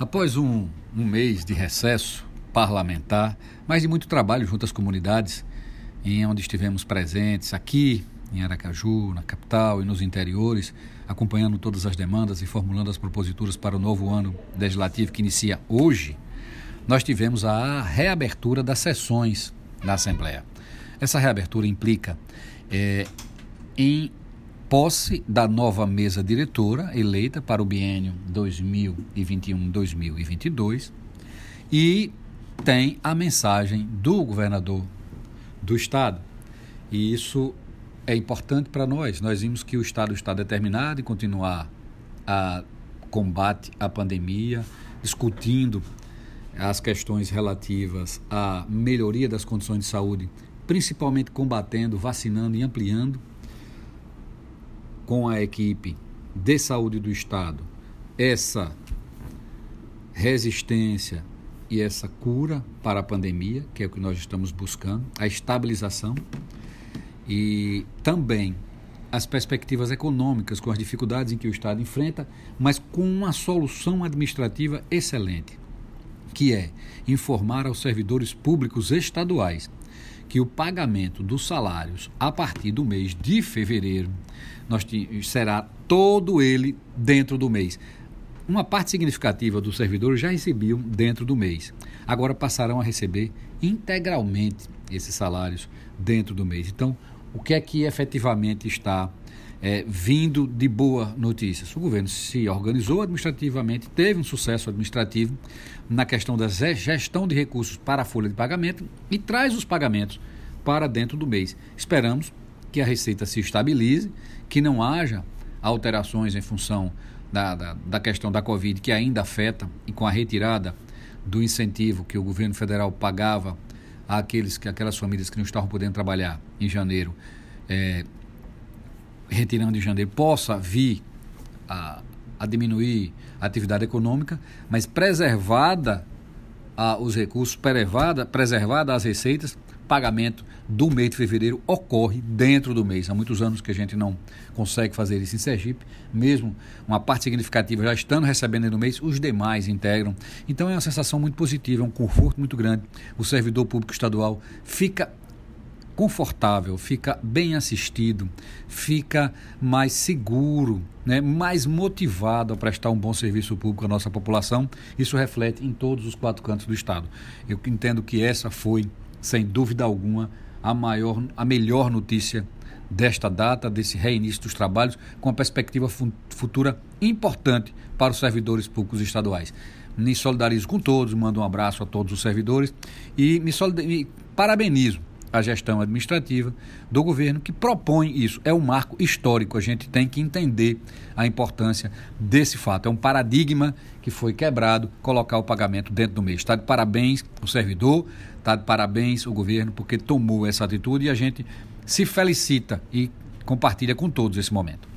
Após um, um mês de recesso parlamentar, mas de muito trabalho junto às comunidades, em onde estivemos presentes aqui em Aracaju, na capital e nos interiores, acompanhando todas as demandas e formulando as proposituras para o novo ano legislativo que inicia hoje, nós tivemos a reabertura das sessões na Assembleia. Essa reabertura implica é, em posse da nova mesa diretora eleita para o biênio 2021-2022 e tem a mensagem do governador do estado. E isso é importante para nós. Nós vimos que o estado está determinado em continuar a combate à pandemia, discutindo as questões relativas à melhoria das condições de saúde, principalmente combatendo, vacinando e ampliando com a equipe de saúde do Estado essa resistência e essa cura para a pandemia, que é o que nós estamos buscando, a estabilização e também as perspectivas econômicas com as dificuldades em que o Estado enfrenta, mas com uma solução administrativa excelente, que é informar aos servidores públicos estaduais que o pagamento dos salários a partir do mês de fevereiro nós será todo ele dentro do mês. Uma parte significativa dos servidores já recebiam dentro do mês. Agora passarão a receber integralmente esses salários dentro do mês. Então, o que é que efetivamente está é, vindo de boa notícias? O governo se organizou administrativamente, teve um sucesso administrativo na questão da gestão de recursos para a folha de pagamento e traz os pagamentos para dentro do mês. Esperamos que a receita se estabilize, que não haja alterações em função da, da, da, questão da Covid, que ainda afeta, e com a retirada do incentivo que o governo federal pagava àqueles, aquelas famílias que não estavam podendo trabalhar em janeiro, é, retirando em janeiro, possa vir a, a diminuir a atividade econômica, mas preservada a, os recursos, preservada, preservada as receitas, pagamento do mês de fevereiro ocorre dentro do mês. Há muitos anos que a gente não consegue fazer isso em Sergipe, mesmo uma parte significativa já estando recebendo no mês, os demais integram. Então é uma sensação muito positiva, é um conforto muito grande. O servidor público estadual fica confortável, fica bem assistido, fica mais seguro, né, mais motivado a prestar um bom serviço público à nossa população. Isso reflete em todos os quatro cantos do Estado. Eu entendo que essa foi sem dúvida alguma, a, maior, a melhor notícia desta data, desse reinício dos trabalhos, com uma perspectiva futura importante para os servidores públicos estaduais. Me solidarizo com todos, mando um abraço a todos os servidores e me, me parabenizo a gestão administrativa do governo que propõe isso. É um marco histórico, a gente tem que entender a importância desse fato. É um paradigma que foi quebrado, colocar o pagamento dentro do mês. Está de parabéns o servidor, está de parabéns o governo, porque tomou essa atitude e a gente se felicita e compartilha com todos esse momento.